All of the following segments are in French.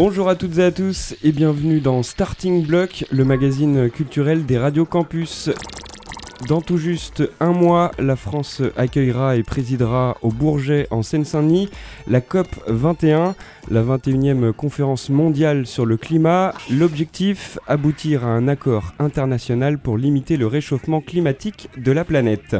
Bonjour à toutes et à tous et bienvenue dans Starting Block, le magazine culturel des radios campus. Dans tout juste un mois, la France accueillera et présidera au Bourget en Seine-Saint-Denis la COP 21, la 21e conférence mondiale sur le climat. L'objectif, aboutir à un accord international pour limiter le réchauffement climatique de la planète.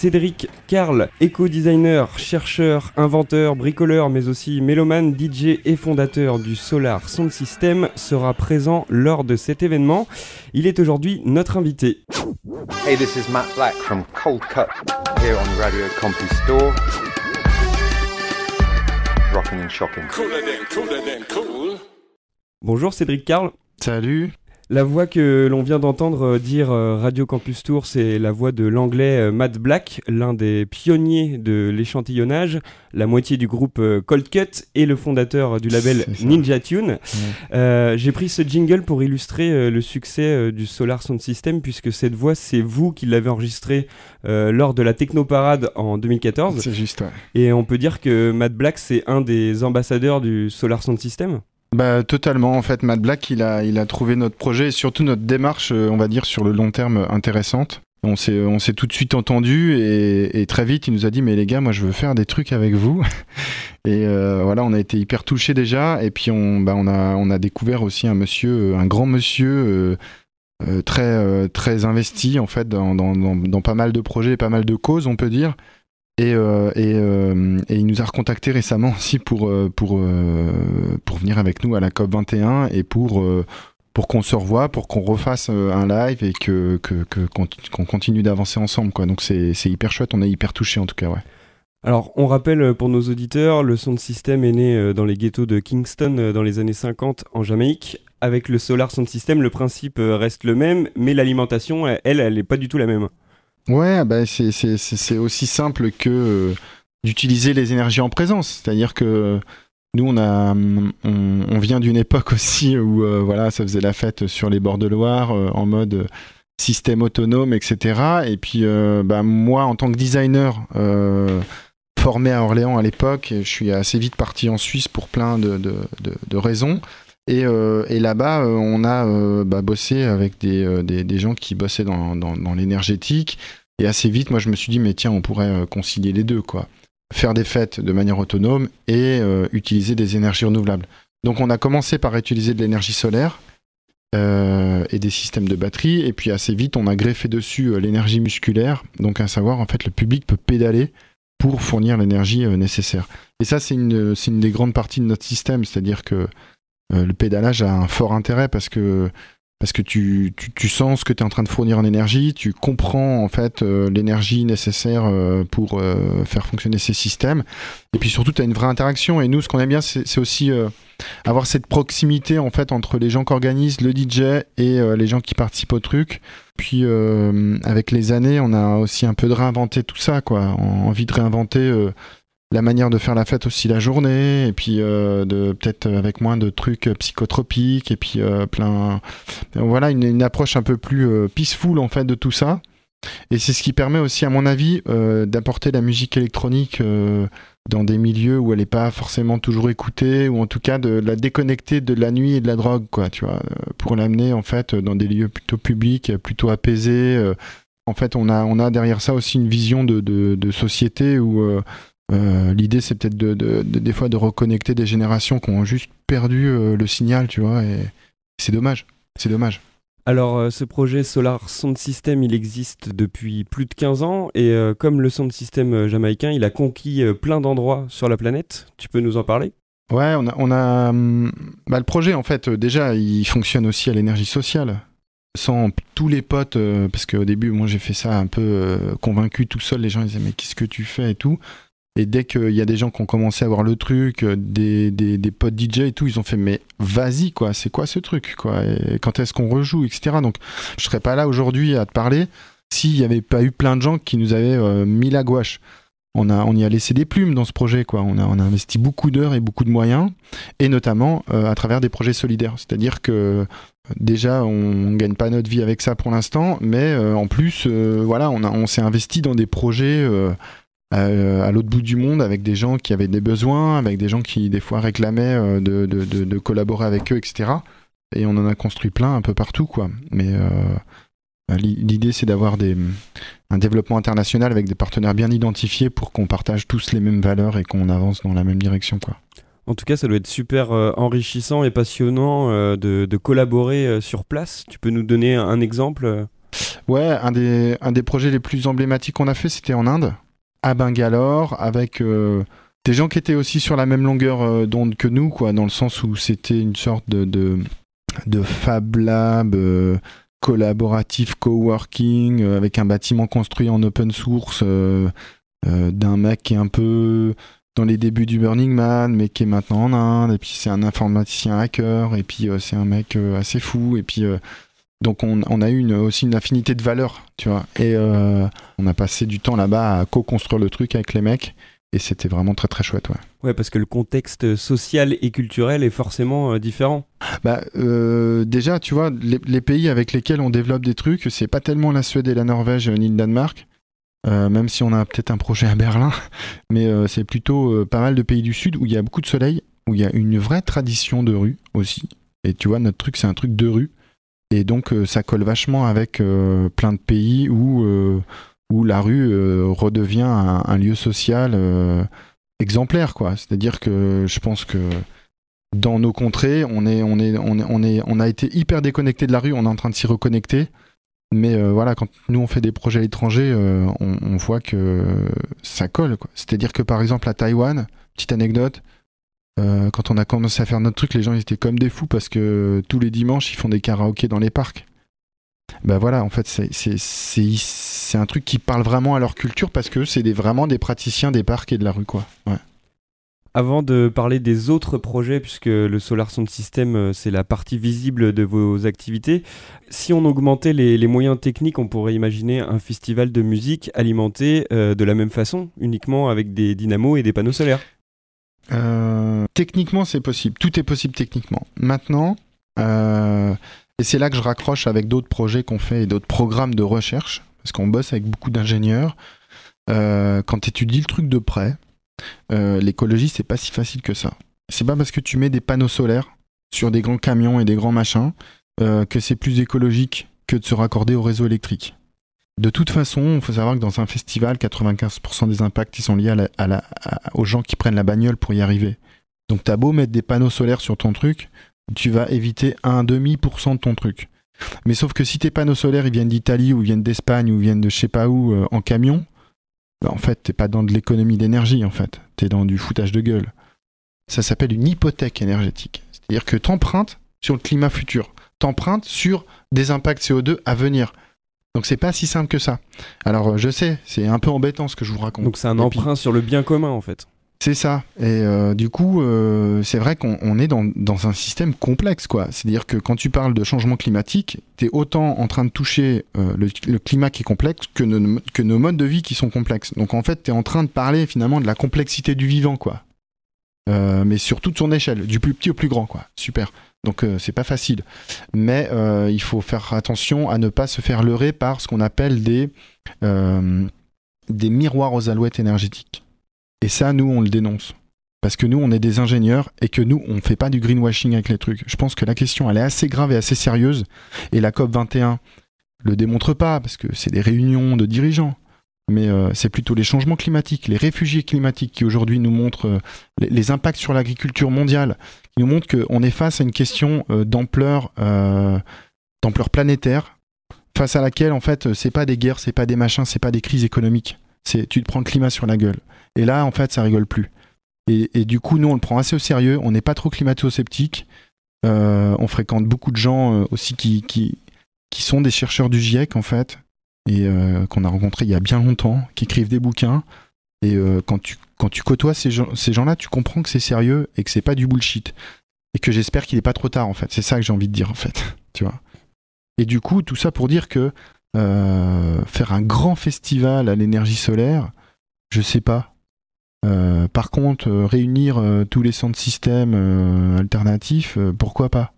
Cédric Karl, éco-designer, chercheur, inventeur, bricoleur, mais aussi mélomane, DJ et fondateur du Solar Sound System, sera présent lors de cet événement. Il est aujourd'hui notre invité. Hey, this is Matt Black from Cold Cut here on Radio Campus Store. Rocking and shocking. Bonjour Cédric Karl. Salut. La voix que l'on vient d'entendre euh, dire euh, Radio Campus Tour, c'est la voix de l'anglais euh, Matt Black, l'un des pionniers de l'échantillonnage, la moitié du groupe Cold Cut et le fondateur du label Ninja Tune. J'ai pris ce jingle pour illustrer le succès du Solar Sound System, puisque cette voix, c'est vous qui l'avez enregistrée lors de la Technoparade en 2014. C'est juste, ouais. Et on peut dire que Matt Black, c'est un des ambassadeurs du Solar Sound System bah, totalement. En fait, Matt Black, il a, il a trouvé notre projet et surtout notre démarche, euh, on va dire, sur le long terme intéressante. On s'est, tout de suite entendu et, très vite, il nous a dit Mais les gars, moi, je veux faire des trucs avec vous. et euh, voilà, on a été hyper touchés déjà. Et puis, on, bah, on, a, on a découvert aussi un monsieur, un grand monsieur. Euh, très très investi en fait dans, dans, dans, pas mal de projets, pas mal de causes on peut dire et, euh, euh, et, il nous a recontacté récemment aussi pour, euh, pour, pour venir avec nous à la COP 21 et pour, pour qu'on se revoie, pour qu'on refasse un live et que, que, qu'on continue d'avancer ensemble. Quoi. Donc c'est, c'est hyper chouette, on est hyper touchés en tout cas. Ouais. Alors, on rappelle pour nos auditeurs, le Sound System est né dans les ghettos de Kingston dans les années 50 en Jamaïque. Avec le Solar Sound System, le principe reste le même, mais l'alimentation, elle, elle n'est pas du tout la même. Ouais, bah c'est aussi simple que euh, d'utiliser les énergies en présence. C'est-à-dire que nous, on, a, on, vient d'une époque aussi où euh, voilà, ça faisait la fête sur les bords de Loire euh, en mode système autonome, etc. Et puis, bah, moi, en tant que designer formé à Orléans à l'époque, je suis assez vite parti en Suisse pour plein de, de, de raisons. Euh, et, là-bas, on a bah, bossé avec des, des, gens qui bossaient dans, dans, l'énergétique. Et assez vite, moi, je me suis dit, mais tiens, on pourrait concilier les deux, quoi. Faire des fêtes de manière autonome et utiliser des énergies renouvelables. Donc, on a commencé par utiliser de l'énergie solaire et des systèmes de batterie. Et puis, assez vite, on a greffé dessus l'énergie musculaire. Donc, à savoir, en fait, le public peut pédaler pour fournir l'énergie nécessaire. Et ça, c'est une, des grandes parties de notre système. C'est-à-dire que euh, le pédalage a un fort intérêt parce que parce que tu, tu, sens ce que tu es en train de fournir en énergie, tu comprends en fait euh, l'énergie nécessaire euh, pour faire fonctionner ces systèmes, et puis surtout tu as une vraie interaction, et nous ce qu'on aime bien c'est aussi avoir cette proximité en fait entre les gens qui organisent le DJ et les gens qui participent au truc, puis avec les années on a aussi un peu de réinventer tout ça, quoi, envie de réinventer la manière de faire la fête aussi la journée et puis euh, de peut-être avec moins de trucs psychotropiques et puis euh, plein voilà une, approche un peu plus euh, peaceful en fait de tout ça. Et c'est ce qui permet aussi à mon avis d'apporter la musique électronique dans des milieux où elle n'est pas forcément toujours écoutée ou en tout cas de la déconnecter de la nuit et de la drogue quoi tu vois pour l'amener en fait dans des lieux plutôt publics plutôt apaisés en fait on a on a derrière ça aussi une vision de, de, de société où euh, l'idée, c'est peut-être de, des fois de reconnecter des générations qui ont juste perdu euh, le signal, tu vois, et c'est dommage. C'est dommage. Alors, euh, ce projet Solar Sound System, il existe depuis plus de 15 ans, et comme le sound system jamaïcain, il a conquis plein d'endroits sur la planète. Tu peux nous en parler? Ouais, on a, on a hum, bah, le projet en fait déjà il fonctionne aussi à l'énergie sociale. Sans tous les potes, parce qu'au début moi j'ai fait ça un peu convaincu tout seul, les gens ils disaient mais qu'est-ce que tu fais et tout. Et dès qu'il y a des gens qui ont commencé à voir le truc, euh, des, des, potes DJ et tout, ils ont fait mais vas-y quoi, c'est quoi ce truc quoi et Quand est-ce qu'on rejoue, etc. Donc je serais pas là aujourd'hui à te parler s'il n'y avait pas eu plein de gens qui nous avaient euh, mis la gouache. On, a, on y a laissé des plumes dans ce projet. Quoi. On, a, on a investi beaucoup d'heures et beaucoup de moyens, et notamment euh, à travers des projets solidaires. C'est-à-dire que déjà, on ne gagne pas notre vie avec ça pour l'instant, mais en plus, voilà, on, on s'est investi dans des projets euh, à l'autre bout du monde avec des gens qui avaient des besoins, avec des gens qui des fois réclamaient euh, de, de, de, de, collaborer avec eux, etc. Et on en a construit plein un peu partout, quoi. Mais euh, l'idée, c'est d'avoir des, un développement international avec des partenaires bien identifiés pour qu'on partage tous les mêmes valeurs et qu'on avance dans la même direction, quoi. En tout cas, ça doit être super enrichissant et passionnant de, de, collaborer sur place. Tu peux nous donner un exemple Ouais, un des, un des projets les plus emblématiques qu'on a fait, c'était en Inde à Bangalore avec euh, des gens qui étaient aussi sur la même longueur euh, d'onde que nous, quoi, dans le sens où c'était une sorte de, de, Fab Lab euh, collaboratif, coworking, avec un bâtiment construit en open source d'un mec qui est un peu dans les débuts du Burning Man, mais qui est maintenant en Inde, et puis c'est un informaticien hacker, et puis c'est un mec assez fou, et puis donc on, on, a eu une, aussi une affinité de valeurs, tu vois. Et euh, on a passé du temps là-bas à co-construire le truc avec les mecs. Et c'était vraiment très très chouette, ouais. Ouais, parce que le contexte social et culturel est forcément euh, différent. Bah, euh, déjà, tu vois, les, les, pays avec lesquels on développe des trucs, c'est pas tellement la Suède et la Norvège ni le Danemark, euh, même si on a peut-être un projet à Berlin, mais c'est plutôt pas mal de pays du Sud où il y a beaucoup de soleil, où il y a une vraie tradition de rue aussi. Et tu vois, notre truc, c'est un truc de rue. Et donc, euh, ça colle vachement avec euh, plein de pays où, euh, où la rue redevient un, lieu social exemplaire, quoi. C'est-à-dire que je pense que dans nos contrées, on, est, on, est, on, est, on, est, on a été hyper déconnecté de la rue, on est en train de s'y reconnecter. Mais voilà, quand nous on fait des projets à l'étranger, on, on, voit que ça colle. C'est-à-dire que par exemple à Taïwan, petite anecdote, euh, quand on a commencé à faire notre truc, les gens étaient comme des fous parce que tous les dimanches ils font des karaokés dans les parcs. Ben voilà, en fait, c'est un truc qui parle vraiment à leur culture parce que c'est vraiment des praticiens des parcs et de la rue, quoi. Avant de parler des autres projets, puisque le Solar Sound System, c'est la partie visible de vos activités, si on augmentait les, les, moyens techniques, on pourrait imaginer un festival de musique alimenté euh, de la même façon, uniquement avec des dynamos et des panneaux solaires. Euh, techniquement, c'est possible. Tout est possible techniquement. Maintenant, euh, et c'est là que je raccroche avec d'autres projets qu'on fait et d'autres programmes de recherche, parce qu'on bosse avec beaucoup d'ingénieurs. Euh, quand tu étudies le truc de près, l'écologie, c'est pas si facile que ça. C'est pas parce que tu mets des panneaux solaires sur des grands camions et des grands machins que c'est plus écologique que de se raccorder au réseau électrique. De toute façon, il faut savoir que dans un festival, 95% des impacts ils sont liés aux gens qui prennent la bagnole pour y arriver. Donc t'as beau mettre des panneaux solaires sur ton truc, tu vas éviter un demi pour cent de ton truc. Mais sauf que si tes panneaux solaires viennent d'Italie ou viennent d'Espagne ou viennent de je sais pas où euh, en camion, bah en fait t'es pas dans de l'économie d'énergie en fait, t'es dans du foutage de gueule. Ça s'appelle une hypothèque énergétique. C'est-à-dire que t'empruntes sur le climat futur, t'empruntes sur des impacts CO2 à venir. Donc c'est pas si simple que ça. Alors je sais, c'est un peu embêtant ce que je vous raconte. Donc c'est un emprunt puis, sur le bien commun en fait. C'est ça. Et euh, du coup, euh, c'est vrai qu'on est dans, dans, un système complexe, quoi. C'est-à-dire que quand tu parles de changement climatique, tu es autant en train de toucher euh, le, le, climat qui est complexe que, no, que nos modes de vie qui sont complexes. Donc en fait, tu es en train de parler finalement de la complexité du vivant, quoi. Euh, mais sur toute son échelle, du plus petit au plus grand, quoi. Super. Donc euh, c'est pas facile. Mais euh, il faut faire attention à ne pas se faire leurrer par ce qu'on appelle des, des miroirs aux alouettes énergétiques. Et ça, nous, on le dénonce. Parce que nous, on est des ingénieurs et que nous, on fait pas du greenwashing avec les trucs. Je pense que la question, elle est assez grave et assez sérieuse. Et la COP21 le démontre pas, parce que c'est des réunions de dirigeants. Mais euh, c'est plutôt les changements climatiques, les réfugiés climatiques qui aujourd'hui nous montrent euh, les, impacts sur l'agriculture mondiale, nous montrent qu'on est face à une question euh, d'ampleur d'ampleur planétaire, face à laquelle, en fait, c'est pas des guerres, c'est pas des machins, c'est pas des crises économiques. C'est tu te prends le climat sur la gueule. Et là, en fait, ça rigole plus. Et, du coup, nous, on le prend assez au sérieux. On n'est pas trop climato-sceptique. Euh, on fréquente beaucoup de gens euh, aussi qui, qui, qui, sont des chercheurs du GIEC, en fait, et euh, qu'on a rencontrés il y a bien longtemps, qui écrivent des bouquins. Et euh, quand, tu, quand tu côtoies ces, gens, ces gens-là, tu comprends que c'est sérieux et que c'est pas du bullshit. Et que j'espère qu'il est pas trop tard, en fait. C'est ça que j'ai envie de dire, en fait. tu vois. Et du coup, tout ça pour dire que euh, faire un grand festival à l'énergie solaire, je sais pas. Euh, par contre, euh, réunir tous les centres systèmes alternatifs, pourquoi pas?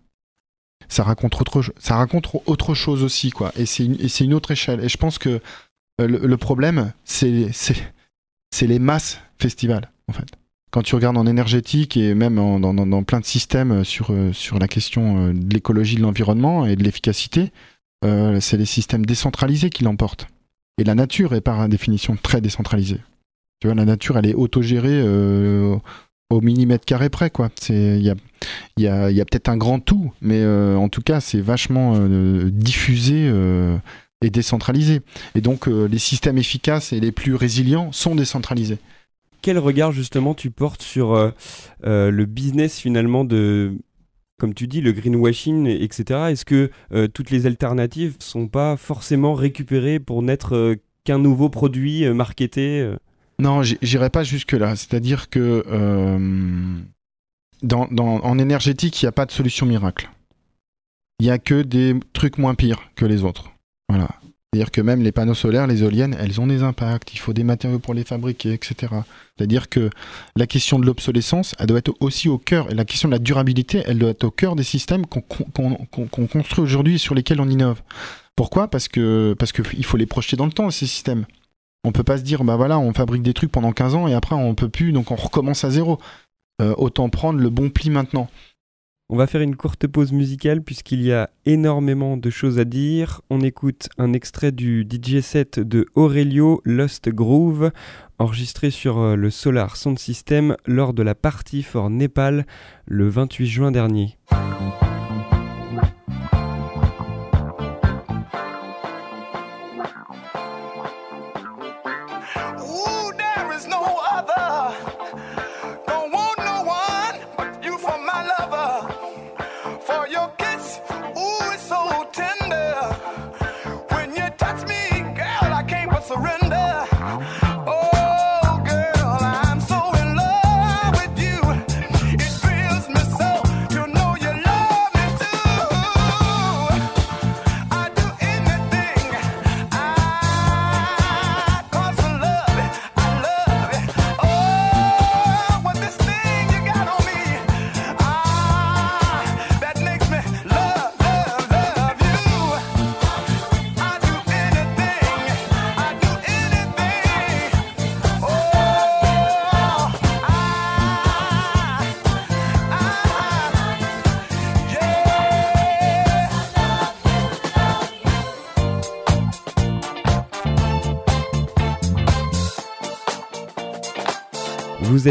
Ça raconte, autre, ça raconte autre chose aussi, quoi. Et c'est une, une, autre échelle. Et je pense que le, le, problème, c'est c'est les masses festivals, en fait. Quand tu regardes en énergétique et même dans, plein de systèmes sur, sur la question de l'écologie, de l'environnement et de l'efficacité, c'est les systèmes décentralisés qui l'emportent. Et la nature est par définition très décentralisée. Tu vois, la nature, elle est autogérée au millimètre carré près, quoi. Il y a, peut-être un grand tout, mais euh, en tout cas, c'est vachement euh, diffusé euh, et décentralisé. Et donc, les systèmes efficaces et les plus résilients sont décentralisés. Quel regard, justement, tu portes sur le business, finalement, de comme tu dis, le greenwashing, etc. Est-ce que toutes les alternatives sont pas forcément récupérées pour n'être qu'un nouveau produit marketé non, j'irai pas jusque-là. C'est-à-dire que euh, dans, en énergétique, il n'y a pas de solution miracle. Il n'y a que des trucs moins pires que les autres. Voilà. C'est-à-dire que même les panneaux solaires, les éoliennes, elles ont des impacts, il faut des matériaux pour les fabriquer, etc. C'est-à-dire que la question de l'obsolescence, elle doit être aussi au cœur, et la question de la durabilité, elle doit être au cœur des systèmes qu'on construit aujourd'hui et sur lesquels on innove. Pourquoi? Parce parce qu'il faut les projeter dans le temps, ces systèmes. On peut pas se dire, bah voilà, on fabrique des trucs pendant 15 ans et après on peut plus, donc on recommence à zéro. Euh, autant prendre le bon pli maintenant. On va faire une courte pause musicale puisqu'il y a énormément de choses à dire. On écoute un extrait du DJ set de Aurelio Lost Groove, enregistré sur euh, le Solar Sound System lors de la partie for Népal le 28 juin dernier.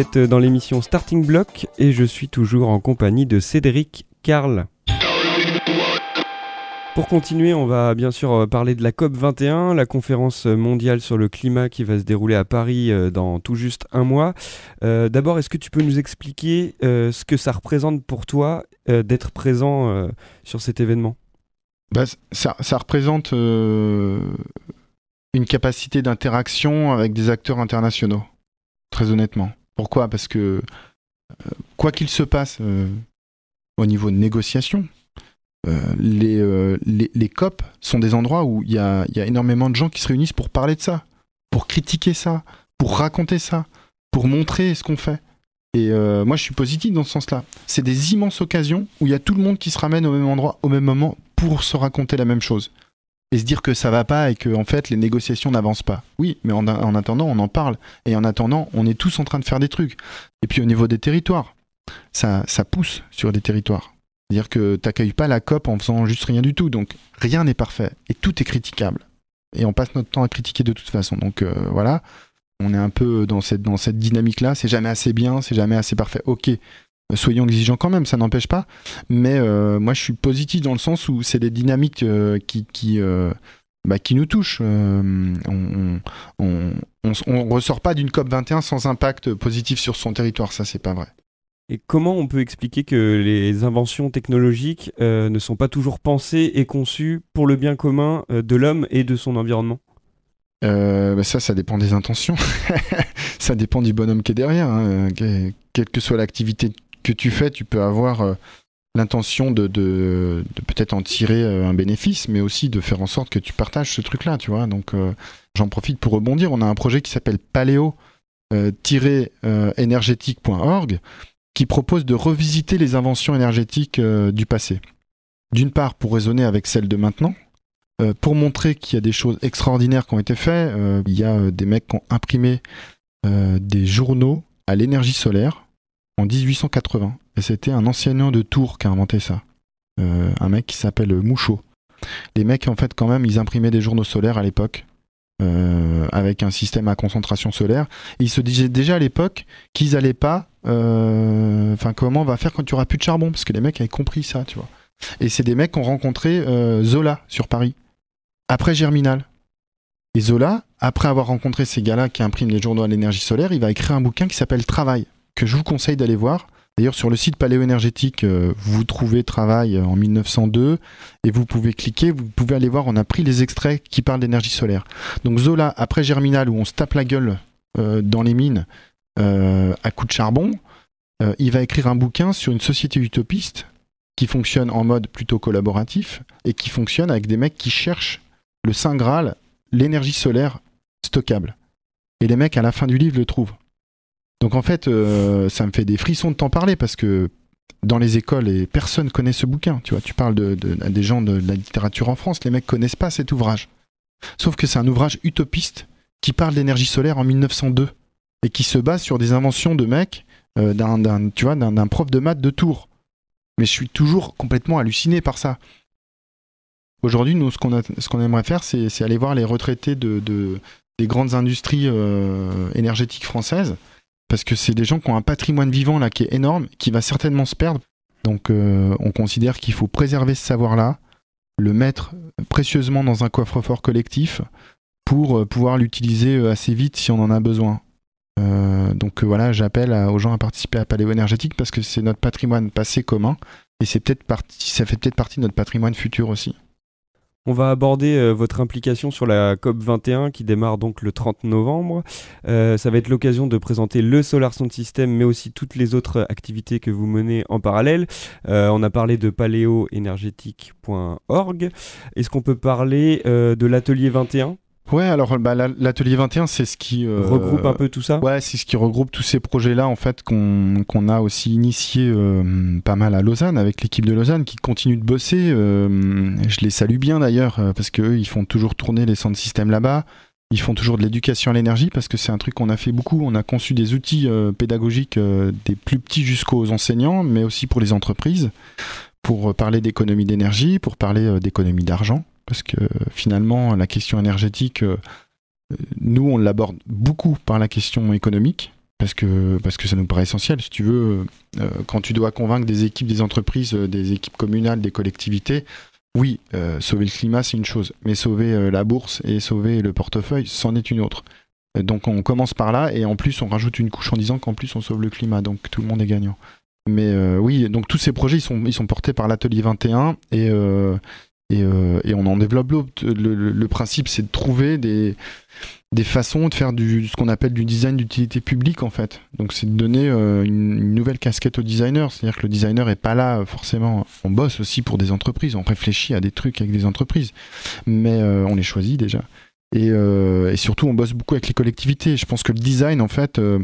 Dans l'émission Starting Block et je suis toujours en compagnie de Cédric Karl. Pour continuer, on va bien sûr euh, parler de la COP 21, la conférence mondiale sur le climat qui va se dérouler à Paris euh, dans tout juste un mois. Euh, d'abord, est-ce que tu peux nous expliquer ce que ça représente pour toi d'être présent sur cet événement? Bah, ça, représente une capacité d'interaction avec des acteurs internationaux, très honnêtement. Pourquoi? Parce que euh, quoi qu'il se passe euh, au niveau de négociation, euh, les, les, COP sont des endroits où il y a, énormément de gens qui se réunissent pour parler de ça, pour critiquer ça, pour raconter ça, pour montrer ce qu'on fait. Et moi, je suis positif dans ce sens-là. C'est des immenses occasions où il y a tout le monde qui se ramène au même endroit, au même moment, pour se raconter la même chose et se dire que ça va pas et que en fait les négociations n'avancent pas. Oui, mais en, attendant, on en parle et en attendant, on est tous en train de faire des trucs. Et puis au niveau des territoires, ça, ça pousse sur des territoires. C'est-à-dire que tu n'accueilles pas la COP en faisant juste rien du tout. Donc rien n'est parfait et tout est critiquable. Et on passe notre temps à critiquer de toute façon. Donc euh, voilà, on est un peu dans cette, dans cette dynamique-là. C'est jamais assez bien, c'est jamais assez parfait. Ok, soyons exigeants quand même, ça n'empêche pas. Mais euh, moi, je suis positif dans le sens où c'est des dynamiques euh, qui, qui, euh, bah, qui nous touchent. on, on, ressort pas d'une COP 21 sans impact positif sur son territoire, ça c'est pas vrai. Et comment on peut expliquer que les inventions technologiques ne sont pas toujours pensées et conçues pour le bien commun de l'homme et de son environnement? Bah, ça, ça dépend des intentions. ça dépend du bonhomme qui est derrière. Hein. Quelle que soit l'activité que tu fais, tu peux avoir euh, l'intention de, peut-être en tirer euh, un bénéfice, mais aussi de faire en sorte que tu partages ce truc-là, tu vois. Donc euh, j'en profite pour rebondir. On a un projet qui s'appelle paléo-énergétique.org qui propose de revisiter les inventions énergétiques du passé. D'une part, pour raisonner avec celles de maintenant, pour montrer qu'il y a des choses extraordinaires qui ont été faites. il y a des mecs qui ont imprimé des journaux à l'énergie solaire en 1880. Et c'était un enseignant de Tours qui a inventé ça. un mec qui s'appelle Mouchot. Les mecs, en fait, quand même, ils imprimaient des journaux solaires à l'époque. avec un système à concentration solaire. ils se disaient déjà à l'époque qu'ils n'allaient pas. Enfin, comment on va faire quand tu auras plus de charbon? Parce que les mecs avaient compris ça, tu vois. Et c'est des mecs qui ont rencontré Zola sur Paris, après Germinal. Et Zola, après avoir rencontré ces gars-là qui impriment les journaux à l'énergie solaire, il va écrire un bouquin qui s'appelle Travail, que je vous conseille d'aller voir. D'ailleurs, sur le site paléo-énergétique, euh, vous trouvez Travail euh, en 1902 et vous pouvez cliquer, vous pouvez aller voir, on a pris les extraits qui parlent d'énergie solaire. Donc Zola, après Germinal, où on se tape la gueule euh, dans les mines à coups de charbon, il va écrire un bouquin sur une société utopiste qui fonctionne en mode plutôt collaboratif et qui fonctionne avec des mecs qui cherchent le Saint Graal l'énergie solaire stockable. Et les mecs, à la fin du livre, le trouvent. Donc en fait, euh, ça me fait des frissons de t'en parler parce que dans les écoles, et personne connaît ce bouquin. Tu parles de, des gens de, la littérature en France, les mecs connaissent pas cet ouvrage. Sauf que c'est un ouvrage utopiste qui parle d'énergie solaire en 1902 et qui se base sur des inventions de mecs euh, d'un, prof de maths de Tours. Mais je suis toujours complètement halluciné par ça. Aujourd'hui, nous, ce qu'on, aimerait faire, c'est, aller voir les retraités de, des grandes industries euh, énergétiques françaises, parce que c'est des gens qui ont un patrimoine vivant là qui est énorme, qui va certainement se perdre. Donc, euh, on considère qu'il faut préserver ce savoir-là, le mettre précieusement dans un coffre-fort collectif pour euh, pouvoir l'utiliser assez vite si on en a besoin. donc voilà, j'appelle aux gens à participer à Paléo Énergétique parce que c'est notre patrimoine passé commun et c'est peut-être partie, ça fait peut-être partie de notre patrimoine futur aussi. On va aborder euh, votre implication sur la COP 21 qui démarre donc le 30 novembre. Euh, ça va être l'occasion de présenter le Solar Sound System, mais aussi toutes les autres activités que vous menez en parallèle. Euh, on a parlé de paléoénergétique.org. Est-ce qu'on peut parler de l'atelier 21 Ouais, alors bah, l'atelier 21, c'est ce qui euh, regroupe un peu tout ça. Ouais, c'est ce qui regroupe tous ces projets-là en fait qu'on a aussi initié euh, pas mal à Lausanne avec l'équipe de Lausanne qui continue de bosser. Euh, je les salue bien d'ailleurs parce qu'eux, ils font toujours tourner les centres systèmes là-bas. Ils font toujours de l'éducation à l'énergie parce que c'est un truc qu'on a fait beaucoup. On a conçu des outils pédagogiques des plus petits jusqu'aux enseignants, mais aussi pour les entreprises, pour parler d'économie d'énergie, pour parler d'économie d'argent parce que finalement, la question énergétique, euh, nous, on l'aborde beaucoup par la question économique, parce que, parce que ça nous paraît essentiel. Si tu veux, euh, quand tu dois convaincre des équipes, des entreprises, euh, des équipes communales, des collectivités, oui, sauver le climat, c'est une chose, mais sauver la bourse et sauver le portefeuille, c'en est une autre. Donc on commence par là, et en plus, on rajoute une couche en disant qu'en plus, on sauve le climat, donc tout le monde est gagnant. Mais oui, donc tous ces projets, ils sont, ils sont portés par l'atelier 21, et euh, et, on en développe l'autre. Le, principe, c'est de trouver des, des façons de faire du, ce qu'on appelle du design d'utilité publique, en fait. Donc, c'est de donner euh, une, nouvelle casquette au designer. C'est-à-dire que le designer est pas là, forcément. On bosse aussi pour des entreprises. On réfléchit à des trucs avec des entreprises. Mais euh, on les choisit déjà. Euh, et, surtout, on bosse beaucoup avec les collectivités. Je pense que le design, en fait, euh,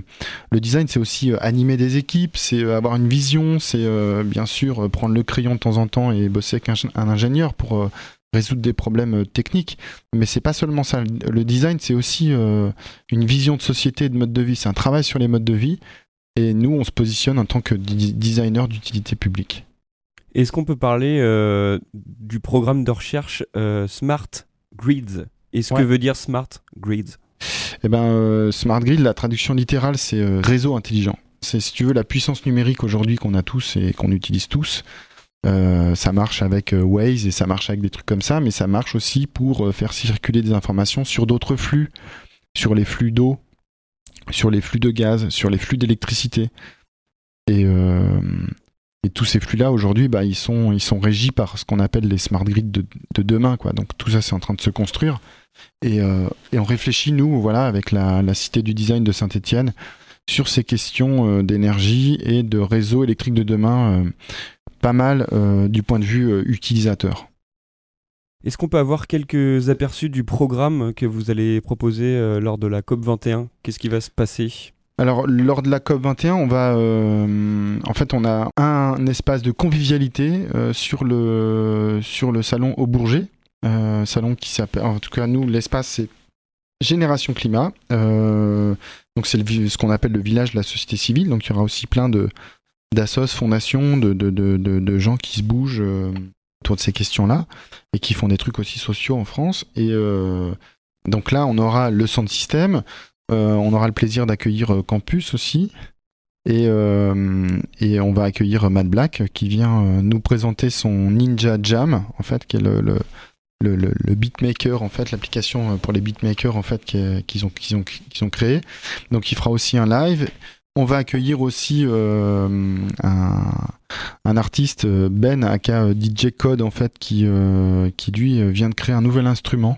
le design, c'est aussi euh, animer des équipes, c'est avoir une vision, c'est bien sûr prendre le crayon de temps en temps et bosser avec un, ingénieur pour résoudre des problèmes techniques. Mais c'est pas seulement ça. Le design, c'est aussi une vision de société, de mode de vie. C'est un travail sur les modes de vie. Et nous, on se positionne en tant que designer d'utilité publique. Est-ce qu'on peut parler du programme de recherche Smart Grids? Et ce que veut dire smart grids Eh ben, euh, smart grid, la traduction littérale, c'est euh, réseau intelligent. C'est, si tu veux, la puissance numérique aujourd'hui qu'on a tous et qu'on utilise tous. Euh, ça marche avec Waze et ça marche avec des trucs comme ça, mais ça marche aussi pour faire circuler des informations sur d'autres flux, sur les flux d'eau, sur les flux de gaz, sur les flux d'électricité. Et, et tous ces flux-là, aujourd'hui, bah, ils, sont, ils sont régis par ce qu'on appelle les smart grids de, de, demain. Quoi. Donc tout ça, c'est en train de se construire. Euh, et, on réfléchit, nous, voilà, avec la, Cité du Design de Saint-Étienne, sur ces questions euh, d'énergie et de réseau électrique de demain, euh, pas mal du point de vue utilisateur. Est-ce qu'on peut avoir quelques aperçus du programme que vous allez proposer lors de la COP 21 Qu'est-ce qui va se passer? Alors, lors de la COP 21, on va, en fait, on a un espace de convivialité sur le sur le salon au Bourget, euh, salon qui s'appelle, en tout cas nous, l'espace c'est Génération Climat. donc c'est ce qu'on appelle le village de la société civile. Donc il y aura aussi plein de d'assos, fondations, de, de, de, de, gens qui se bougent autour de ces questions-là et qui font des trucs aussi sociaux en France. Et donc là, on aura le centre système, on aura le plaisir d'accueillir Campus aussi. Et, et, on va accueillir Matt Black qui vient nous présenter son Ninja Jam, en fait, qui est le, le, beatmaker en fait l'application pour les beatmakers en fait qu'ils ont qu'ils ont qu'ils créé donc il fera aussi un live. On va accueillir aussi euh, un, artiste Ben aka DJ Code en fait qui euh, qui lui vient de créer un nouvel instrument.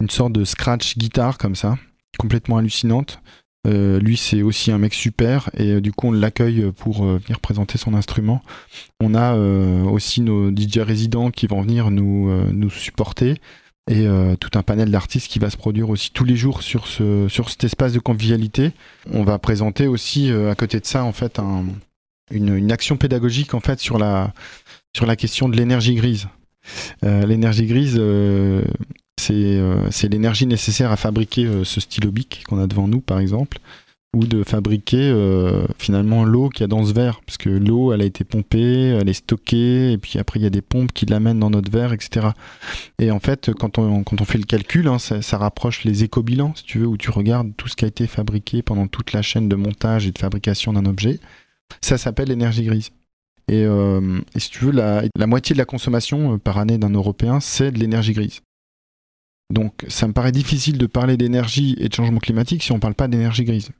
Une sorte de scratch guitare comme ça. Complètement hallucinante euh, lui, c'est aussi un mec super et euh, du coup, on l'accueille pour euh, venir présenter son instrument. On a aussi nos DJ résidents qui vont venir nous, nous supporter et tout un panel d'artistes qui va se produire aussi tous les jours sur, ce, sur cet espace de convivialité. On va présenter aussi à côté de ça en fait une, une, action pédagogique en fait sur la, sur la question de l'énergie grise. l'énergie grise, c'est l'énergie nécessaire à fabriquer euh, ce stylo bic qu'on a devant nous, par exemple, ou de fabriquer euh, finalement l'eau qu'il y a dans ce verre, parce que l'eau, elle a été pompée, elle est stockée, et puis après il y a des pompes qui l'amènent dans notre verre, etc. Et en fait, quand on, fait le calcul, hein, ça, rapproche les éco-bilans, si tu veux, où tu regardes tout ce qui a été fabriqué pendant toute la chaîne de montage et de fabrication d'un objet. Ça s'appelle l'énergie grise. Et, si tu veux, la moitié de la consommation par année d'un Européen, c'est de l'énergie grise. Donc ça me paraît difficile de parler d'énergie et de changement climatique si on ne parle pas d'énergie grise.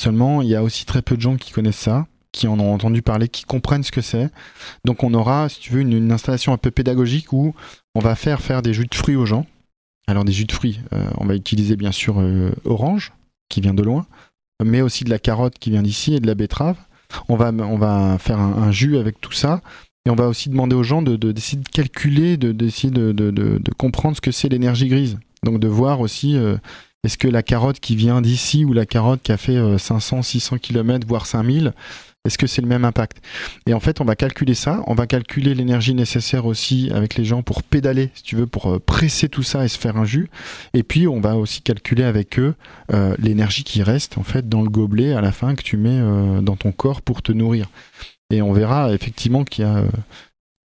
Seulement, il y a aussi très peu de gens qui connaissent ça, qui en ont entendu parler, qui comprennent ce que c'est. Donc on aura, si tu veux, une, installation un peu pédagogique où on va faire faire des jus de fruits aux gens. Alors des jus de fruits, euh, on va utiliser bien sûr euh, orange, qui vient de loin, mais aussi de la carotte qui vient d'ici et de la betterave. On va, on va faire un jus avec tout ça et on va aussi demander aux gens de, d'essayer de, calculer, de, d'essayer de, de, comprendre ce que c'est l'énergie grise. Donc de voir aussi euh, est-ce que la carotte qui vient d'ici ou la carotte qui a fait 500, 600 km, voire 5000, est-ce que c'est le même impact? Et en fait, on va calculer ça. On va calculer l'énergie nécessaire aussi avec les gens pour pédaler, si tu veux, pour euh, presser tout ça et se faire un jus. Et puis, on va aussi calculer avec eux euh, l'énergie qui reste en fait dans le gobelet à la fin que tu mets dans ton corps pour te nourrir. Et on verra effectivement qu'il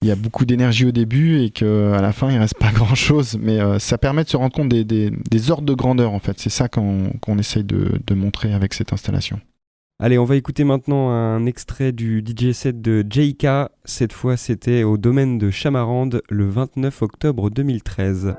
y a, beaucoup d'énergie au début et qu'à la fin, il reste pas grand-chose. Mais euh, ça permet de se rendre compte des, ordres de grandeur, en fait. C'est ça qu'on essaye de montrer avec cette installation. Allez, on va écouter maintenant un extrait du DJ set de JK. Cette fois, c'était au domaine de Chamarande le 29 octobre 2013.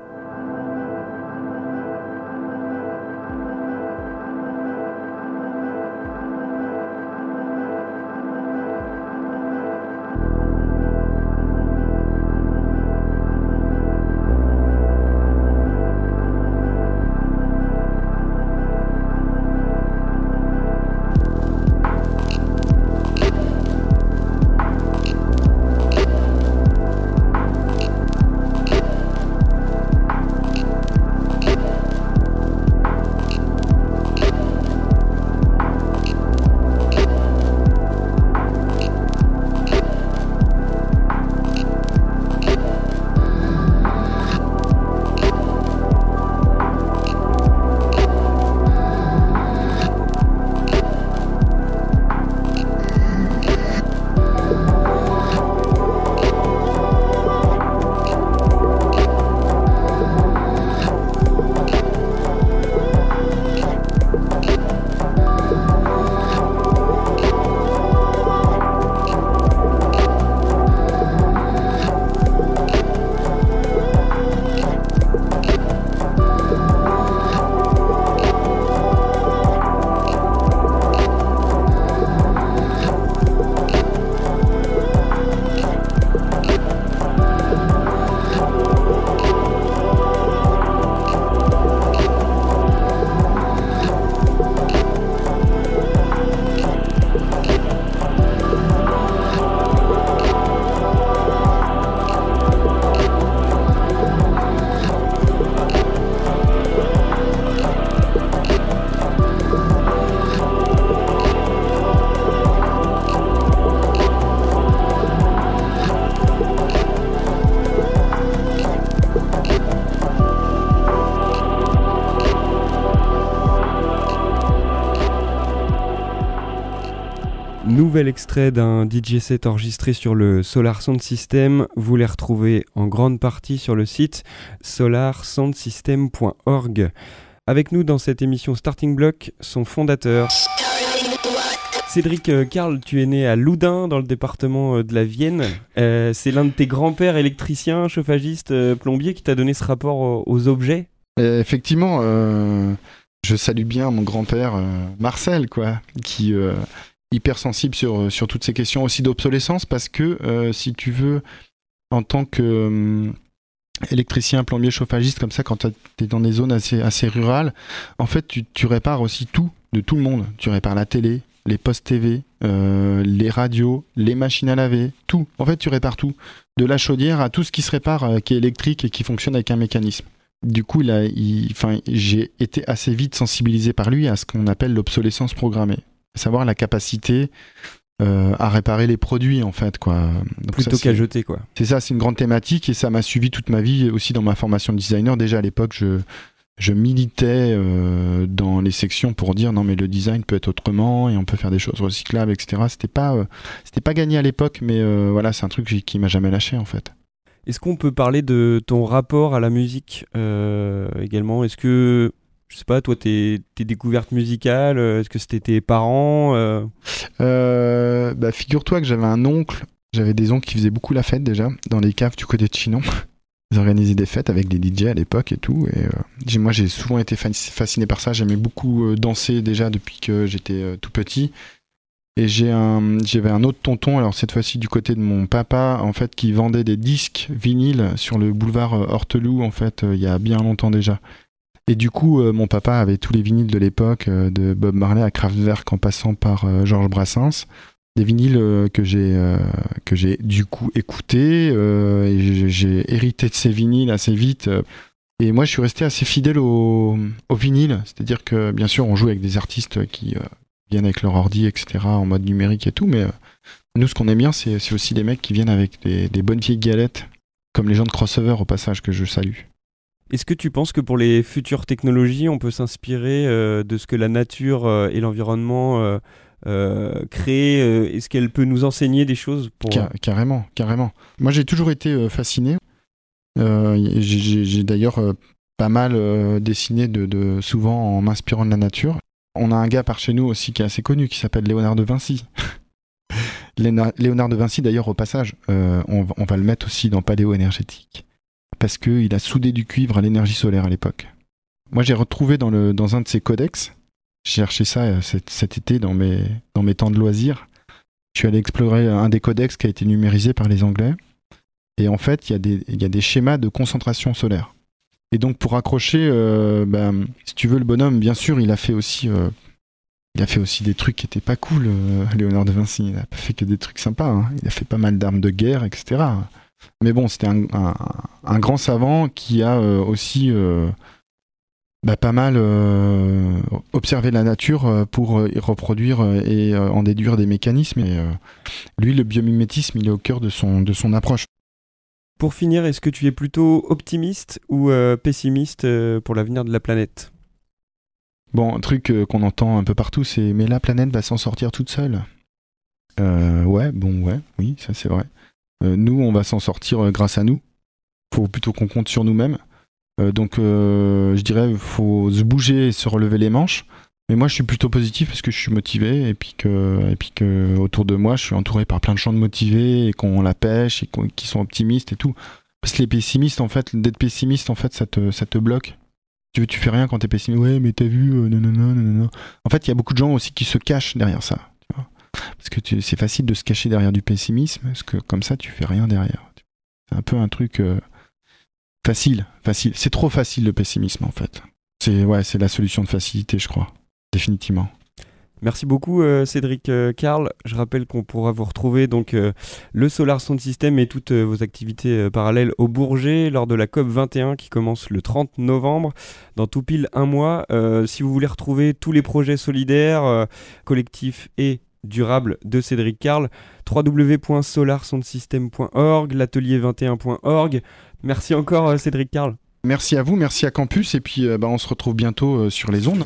Nouvel extrait d'un DJ set enregistré sur le Solar Sound System. Vous les retrouvez en grande partie sur le site solarsoundsystem.org. Avec nous dans cette émission Starting Block, son fondateur. Cédric euh, Karl, tu es né à Loudun, dans le département euh, de la Vienne. Euh, c'est l'un de tes grands-pères électriciens, chauffagistes, plombiers qui t'a donné ce rapport aux objets? Effectivement, je salue bien mon grand-père Marcel, quoi, qui hypersensible sur, euh, sur toutes ces questions aussi d'obsolescence parce que euh, si tu veux, en tant que euh, électricien, plombier, chauffagiste, comme ça, quand tu es dans des zones assez, rurales, en fait, tu, répares aussi tout, de tout le monde. Tu répares la télé, les postes TV, les radios, les machines à laver, tout. En fait, tu répares tout. De la chaudière à tout ce qui se répare, qui est électrique et qui fonctionne avec un mécanisme. Du coup, il, j'ai été assez vite sensibilisé par lui à ce qu'on appelle l'obsolescence programmée savoir la capacité euh, à réparer les produits en fait quoi. Plutôt qu'à jeter quoi. C'est ça, c'est une grande thématique et ça m'a suivi toute ma vie aussi dans ma formation de designer. Déjà à l'époque, je, je militais euh, dans les sections pour dire non mais le design peut être autrement et on peut faire des choses recyclables, etc. C'était pas euh, c'était pas gagné à l'époque, mais voilà, c'est un truc qui m'a jamais lâché en fait. Est-ce qu'on peut parler de ton rapport à la musique également? Est-ce que je sais pas, toi, tes, découvertes musicales, euh, est-ce que c'était tes parents euh euh, bah, Figure-toi que j'avais un oncle, j'avais des oncles qui faisaient beaucoup la fête déjà, dans les caves du côté de Chinon. Ils organisaient des fêtes avec des DJ à l'époque et tout. Et moi, j'ai souvent été fasciné par ça. J'aimais beaucoup danser déjà depuis que j'étais tout petit. Et j'ai un, j'avais un autre tonton, alors cette fois-ci du côté de mon papa, en fait, qui vendait des disques vinyles sur le boulevard Horteloup, en fait, il y a bien longtemps déjà. Et du coup, euh, mon papa avait tous les vinyles de l'époque, euh, de Bob Marley à Kraftwerk en passant par euh, Georges Brassens. Des vinyles que j'ai que j'ai du coup écoutés et j'ai hérité de ces vinyles assez vite. Et moi, je suis resté assez fidèle au, au vinyle, c'est-à-dire que bien sûr, on joue avec des artistes qui viennent avec leur ordi, etc., en mode numérique et tout, mais nous, ce qu'on aime bien, c'est aussi des mecs qui viennent avec des, des bonnes vieilles galettes, comme les gens de Crossover au passage que je salue. Est-ce que tu penses que pour les futures technologies, on peut s'inspirer euh, de ce que la nature euh, et l'environnement euh, créent Est-ce qu'elle peut nous enseigner des choses pour... carrément, carrément. Moi, j'ai toujours été fasciné. j'ai d'ailleurs pas mal dessiné de, souvent en m'inspirant de la nature. On a un gars par chez nous aussi qui est assez connu, qui s'appelle Léonard de Vinci. Léonard de Vinci, d'ailleurs, au passage, on, on, va le mettre aussi dans Paléo énergétique parce qu'il a soudé du cuivre à l'énergie solaire à l'époque. Moi, j'ai retrouvé dans, un de ses codex, j'ai cherché ça euh, cet, été dans mes, temps de loisirs. Je suis allé explorer un des codex qui a été numérisé par les Anglais. Et en fait, il y, a des, schémas de concentration solaire. Et donc, pour accrocher, euh, ben, si tu veux, le bonhomme, bien sûr, il a fait aussi, euh, des trucs qui étaient pas cool, Léonard de Vinci. Il n'a pas fait que des trucs sympas. Hein. Il a fait pas mal d'armes de guerre, etc. Mais bon, c'était un, grand savant qui a euh, aussi euh, bah, pas mal euh, observé la nature pour y reproduire et en déduire des mécanismes. Et lui, le biomimétisme, il est au cœur de son, de son approche. Pour finir, est-ce que tu es plutôt optimiste ou pessimiste pour l'avenir de la planète? Bon, un truc qu'on entend un peu partout, c'est mais la planète va s'en sortir toute seule. ouais, bon, ouais, oui, ça c'est vrai. Euh, nous, on va s'en sortir euh, grâce à nous. Faut plutôt qu'on compte sur nous-mêmes. Euh, donc, je dirais, faut se bouger et se relever les manches. Mais moi, je suis plutôt positif parce que je suis motivé et puis que, et puis que autour de moi, je suis entouré par plein de gens de motivés et qu'on la pêche et qui sont optimistes et tout. Parce que les pessimistes, en fait, d'être pessimiste, en fait, ça te, ça te bloque. Tu, fais rien quand t'es pessimiste. Ouais, mais t'as vu, non, non, non, non, non. En fait, il y a beaucoup de gens aussi qui se cachent derrière ça. Parce que c'est facile de se cacher derrière du pessimisme, parce que comme ça, tu fais rien derrière. C'est un peu un truc euh, facile, facile. C'est trop facile le pessimisme en fait. C'est ouais, c'est la solution de facilité, je crois, définitivement. Merci beaucoup euh, Cédric euh, Karl. Je rappelle qu'on pourra vous retrouver donc le Solar Sound System et toutes vos activités parallèles au Bourget lors de la COP 21 qui commence le 30 novembre dans tout pile un mois. si vous voulez retrouver tous les projets solidaires, collectifs et durable de Cédric Carl, www.solarsoundsystem.org, l'atelier21.org. Merci encore euh, Cédric Carl. Merci à vous, merci à Campus et puis euh, bah, on se retrouve bientôt euh, sur les ondes.